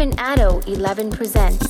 Stefan Addo 11 presents.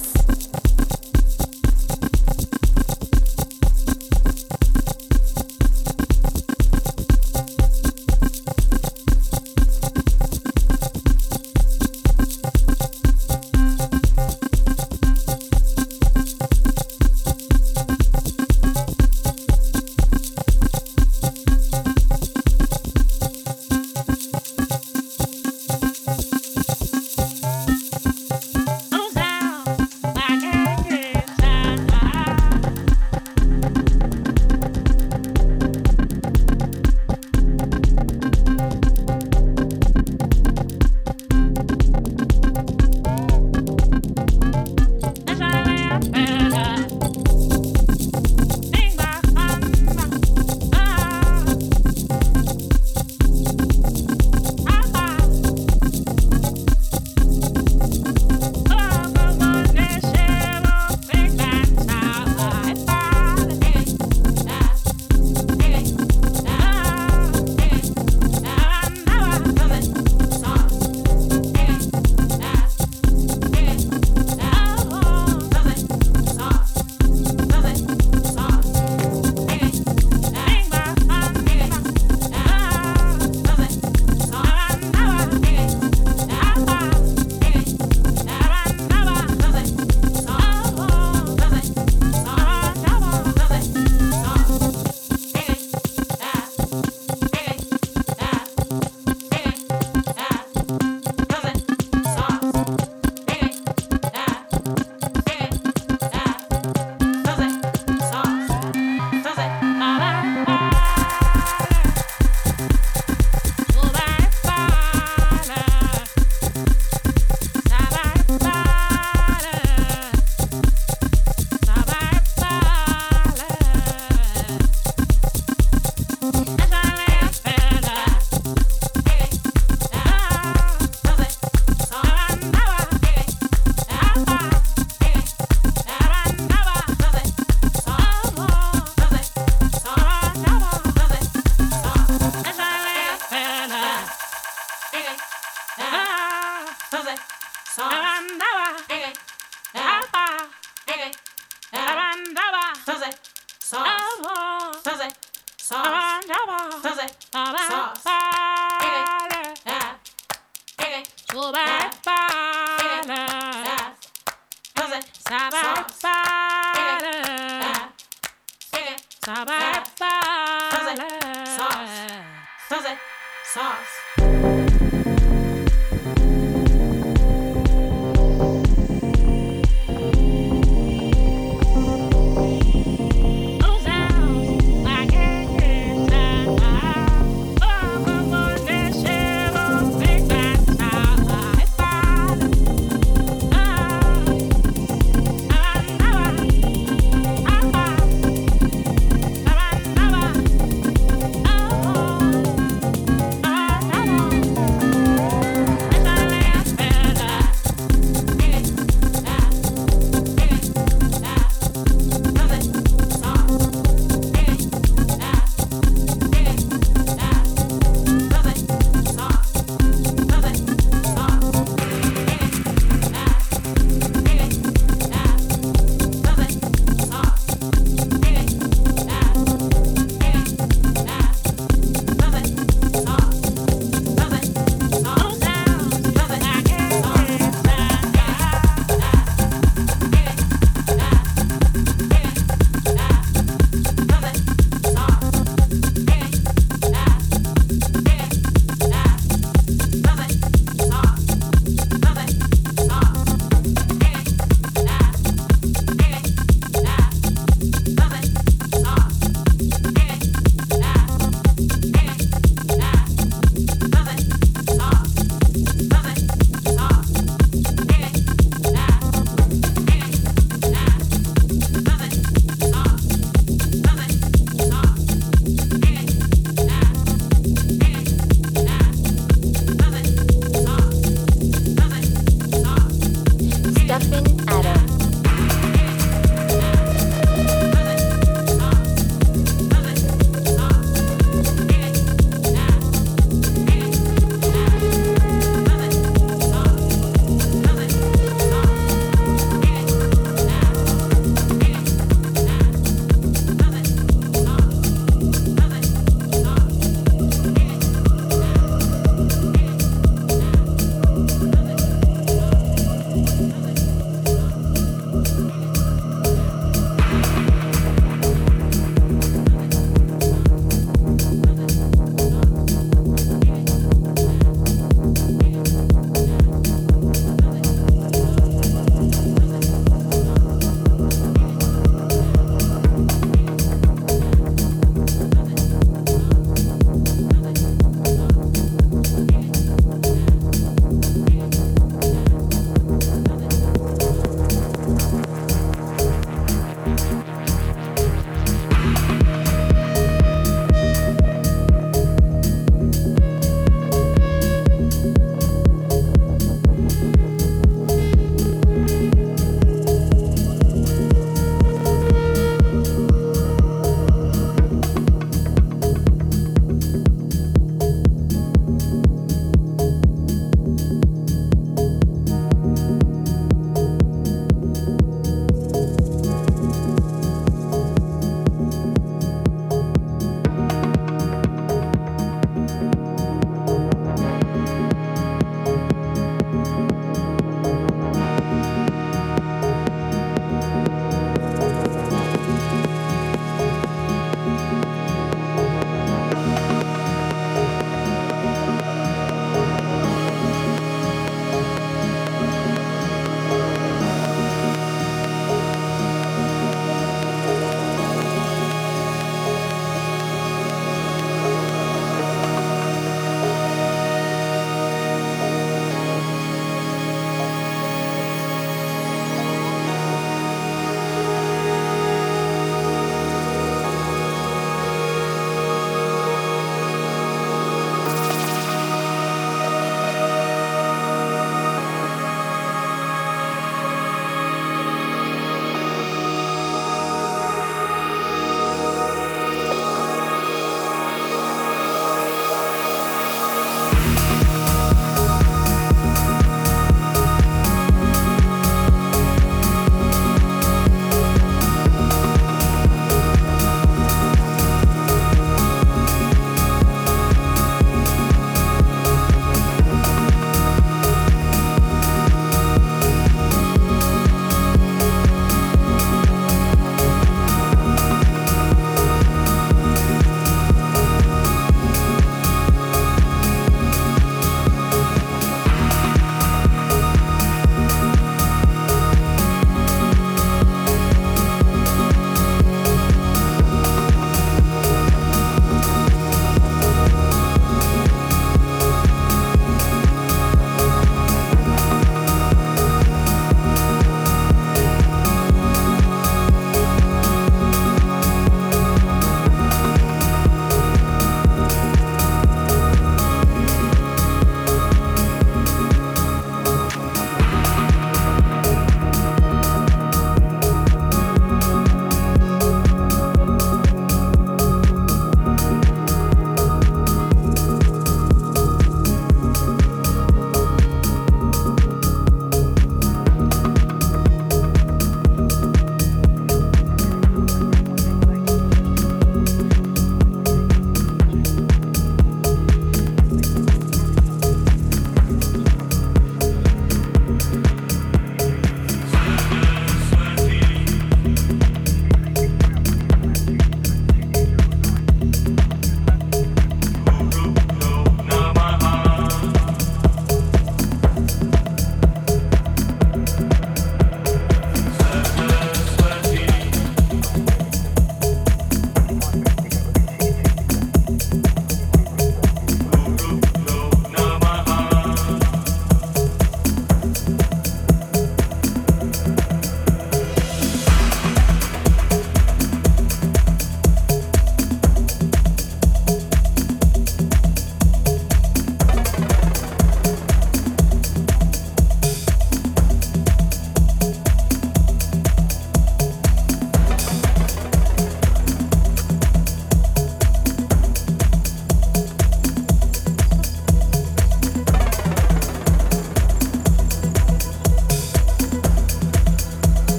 abraço.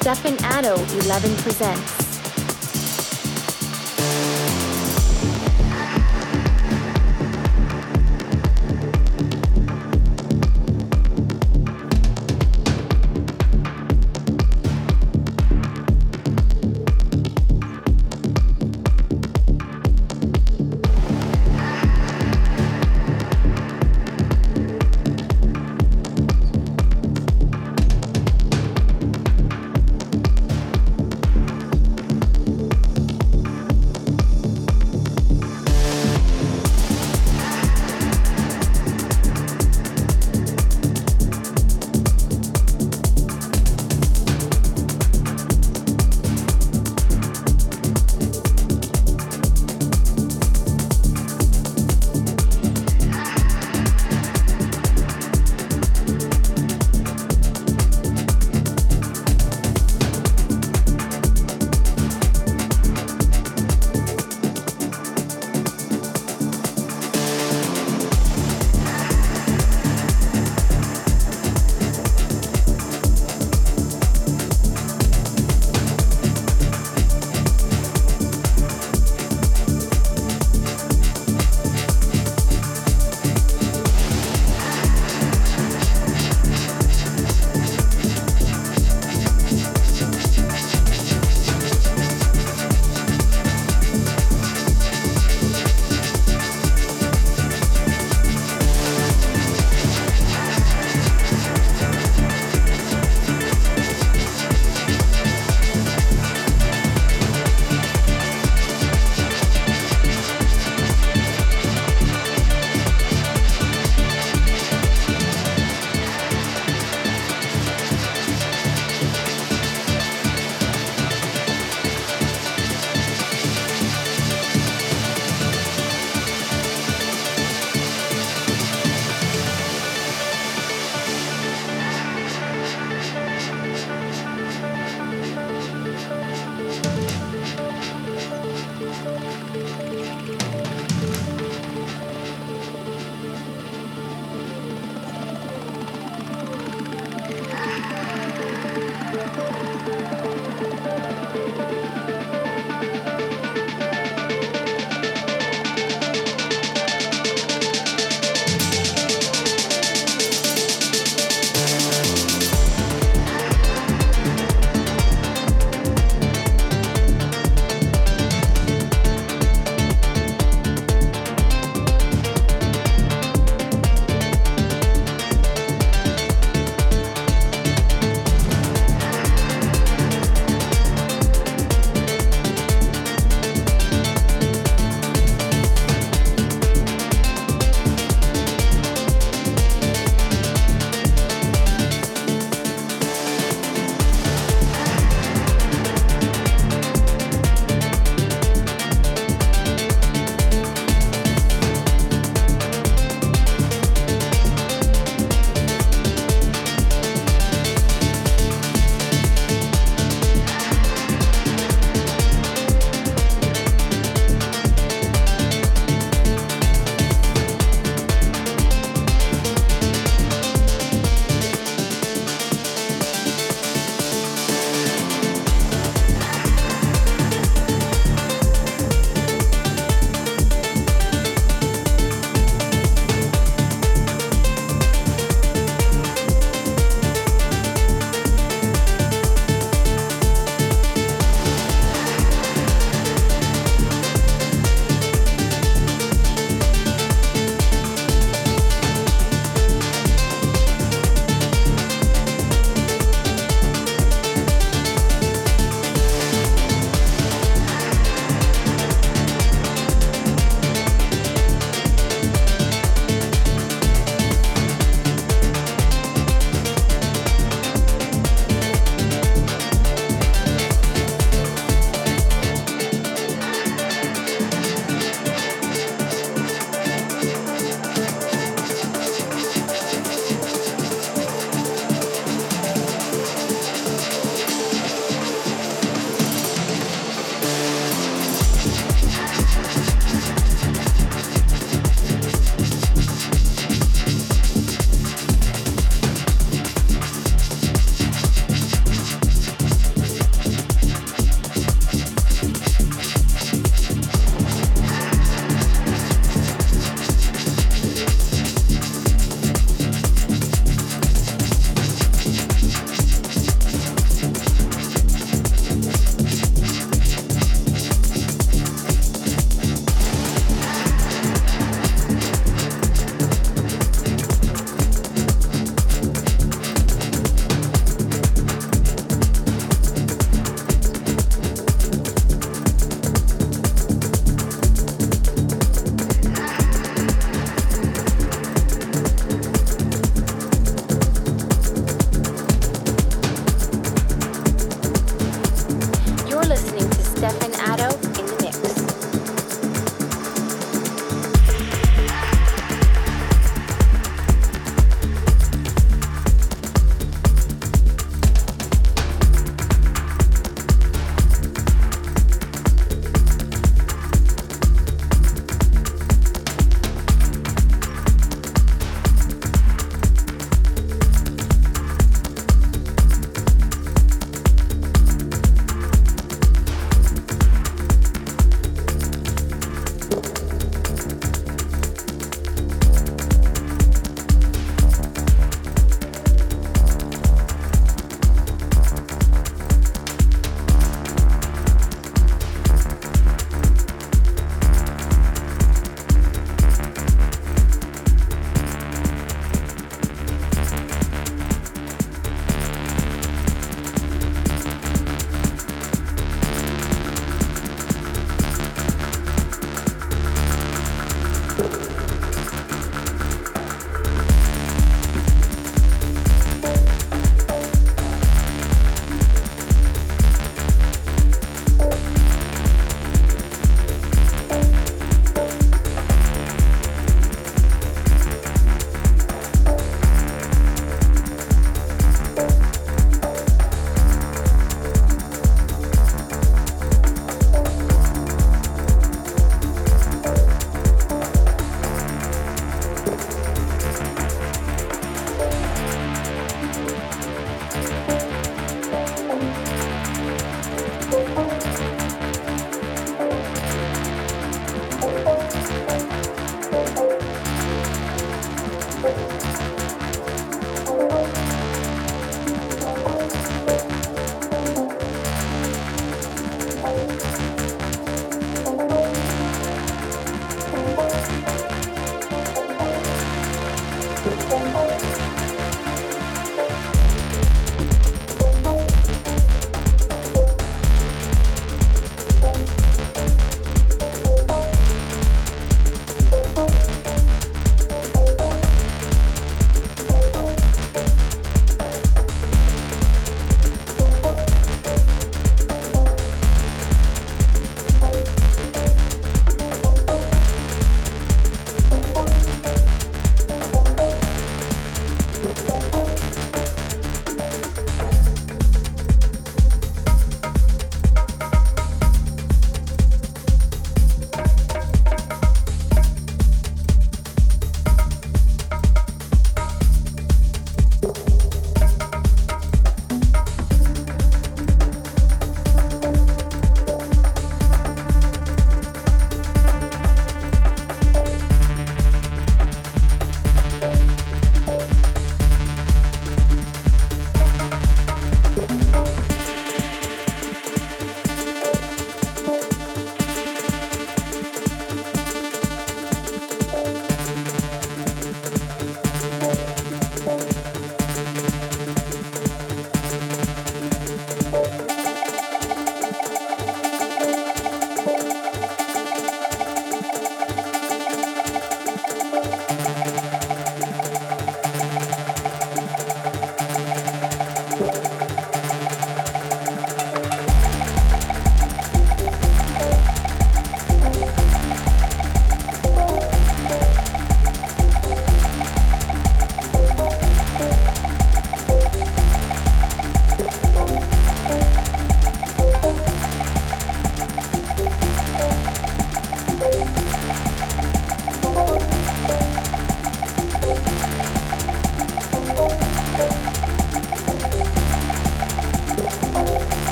Stefan Addo 11 presents.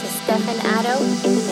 To Stefan Addo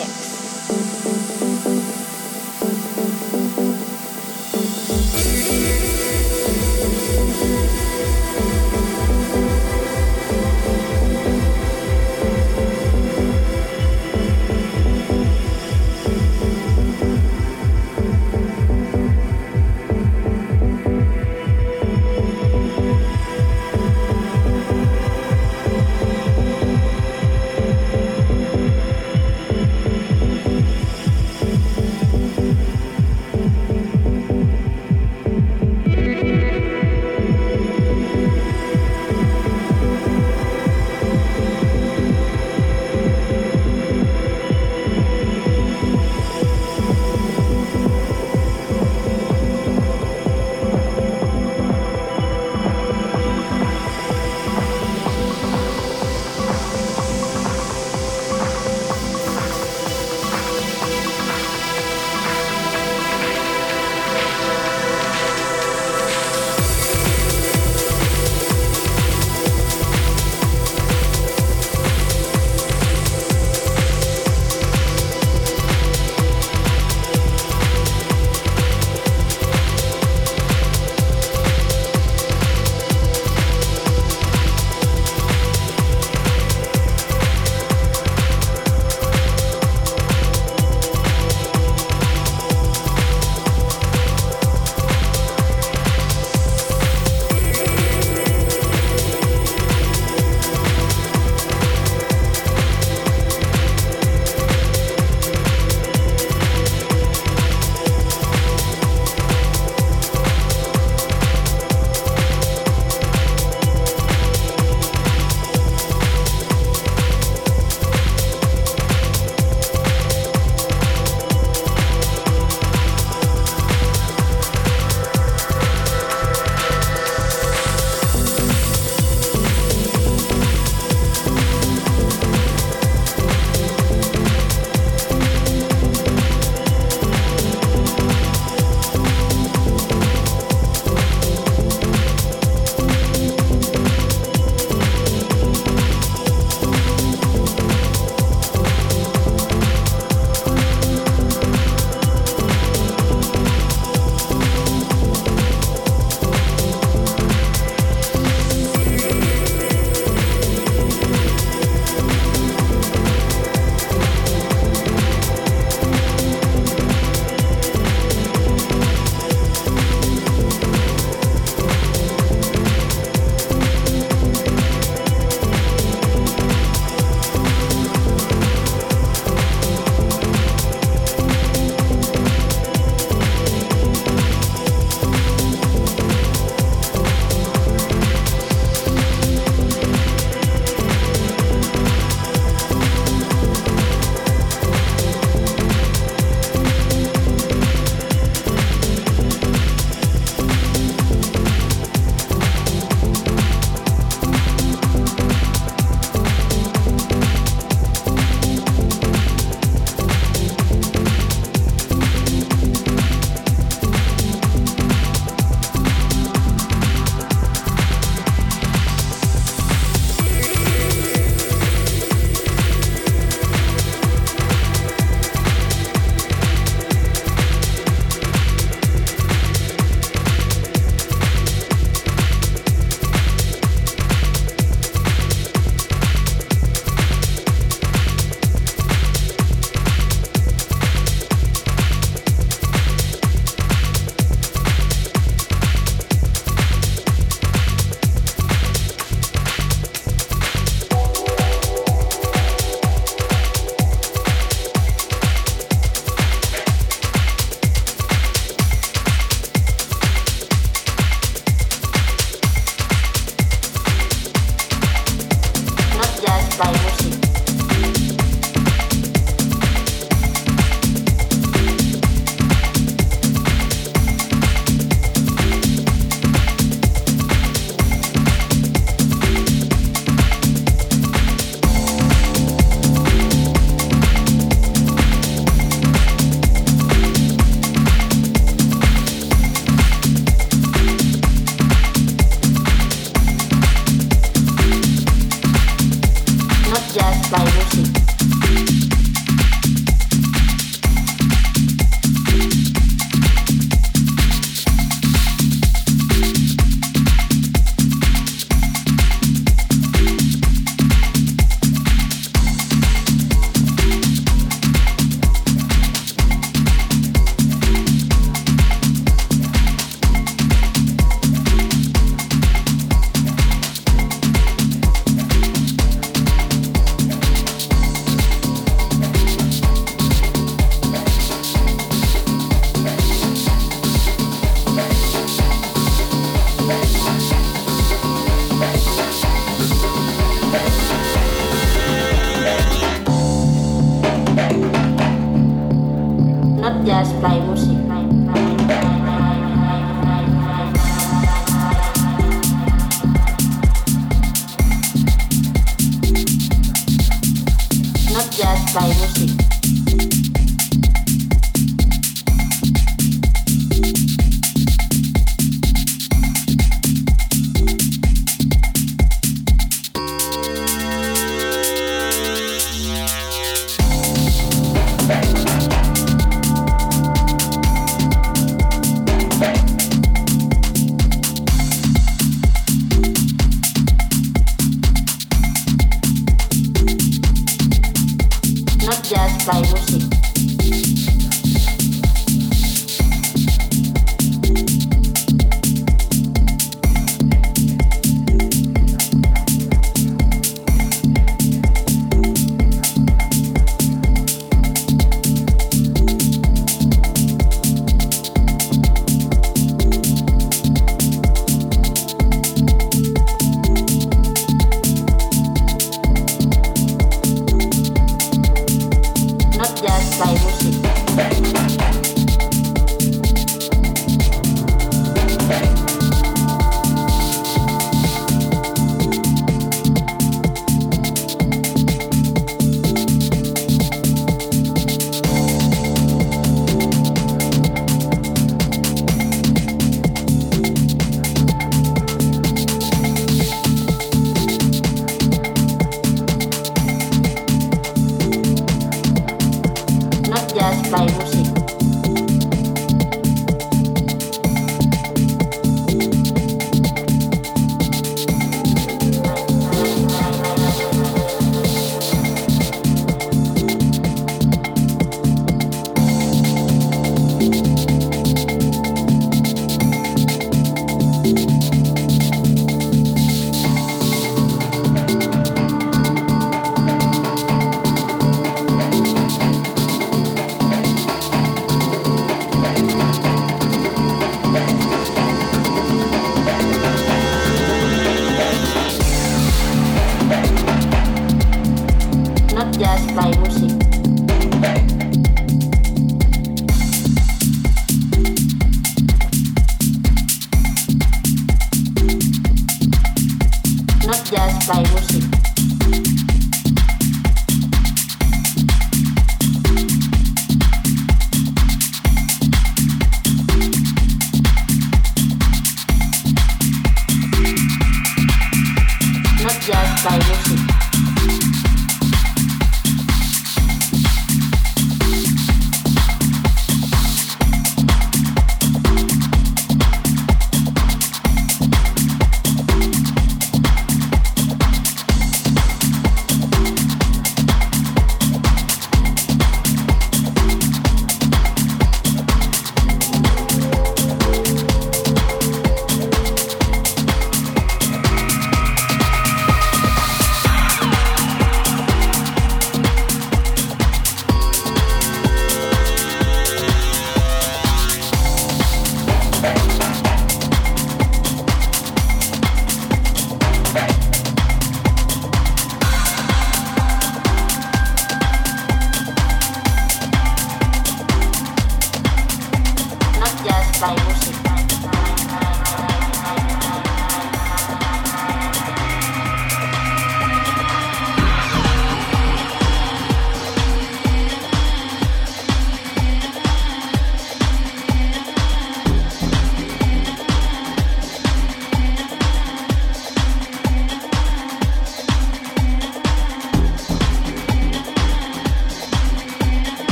来，休息。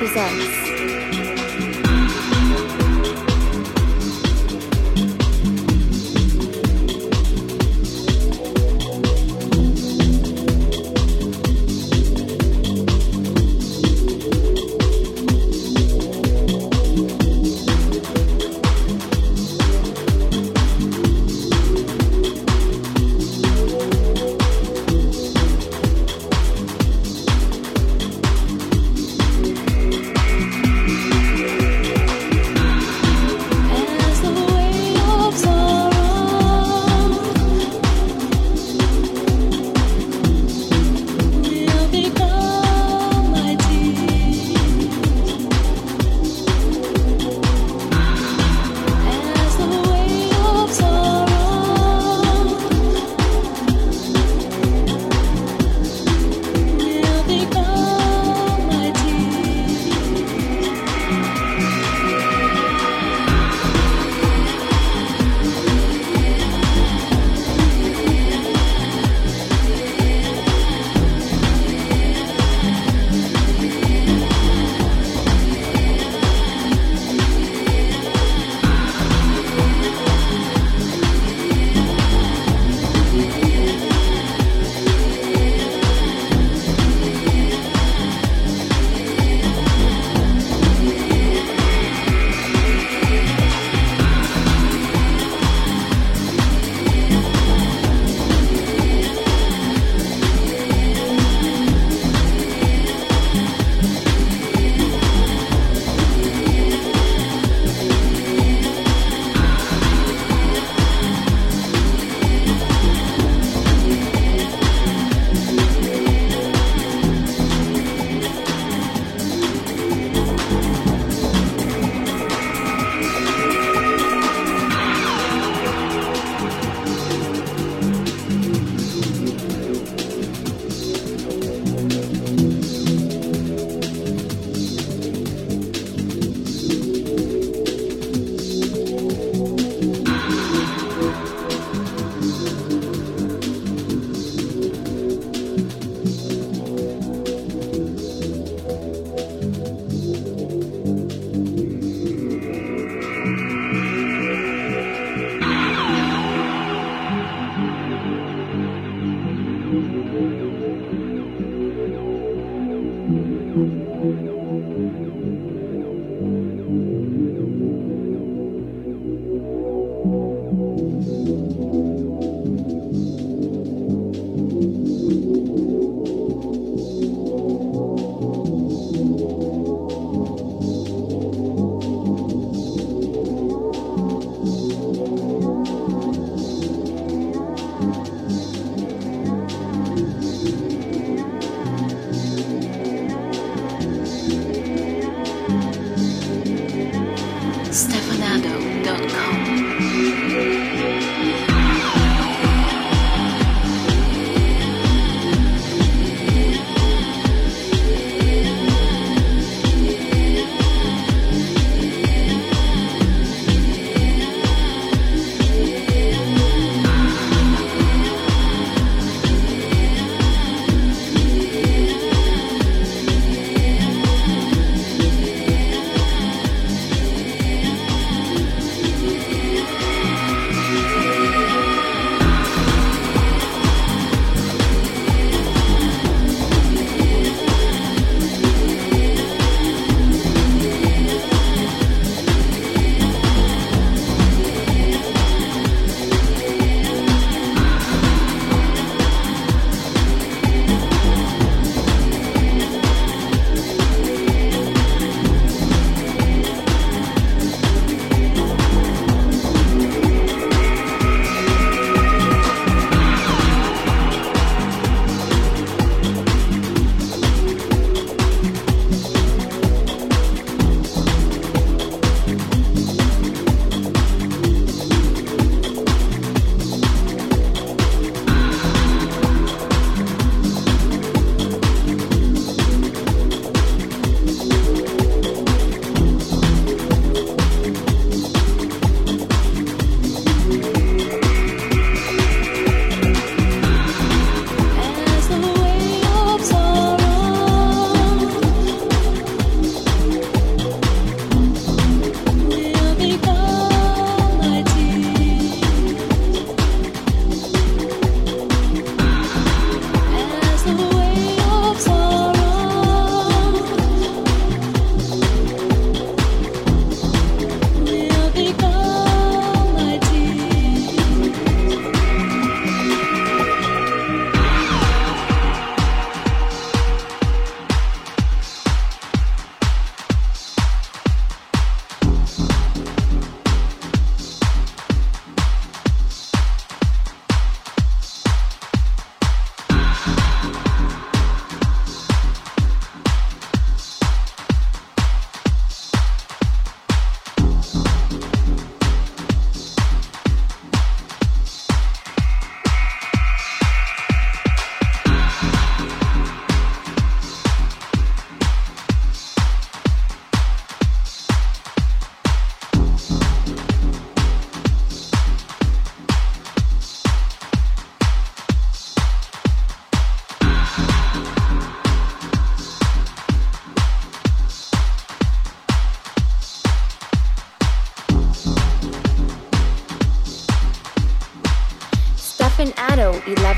Presents.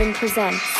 11 presents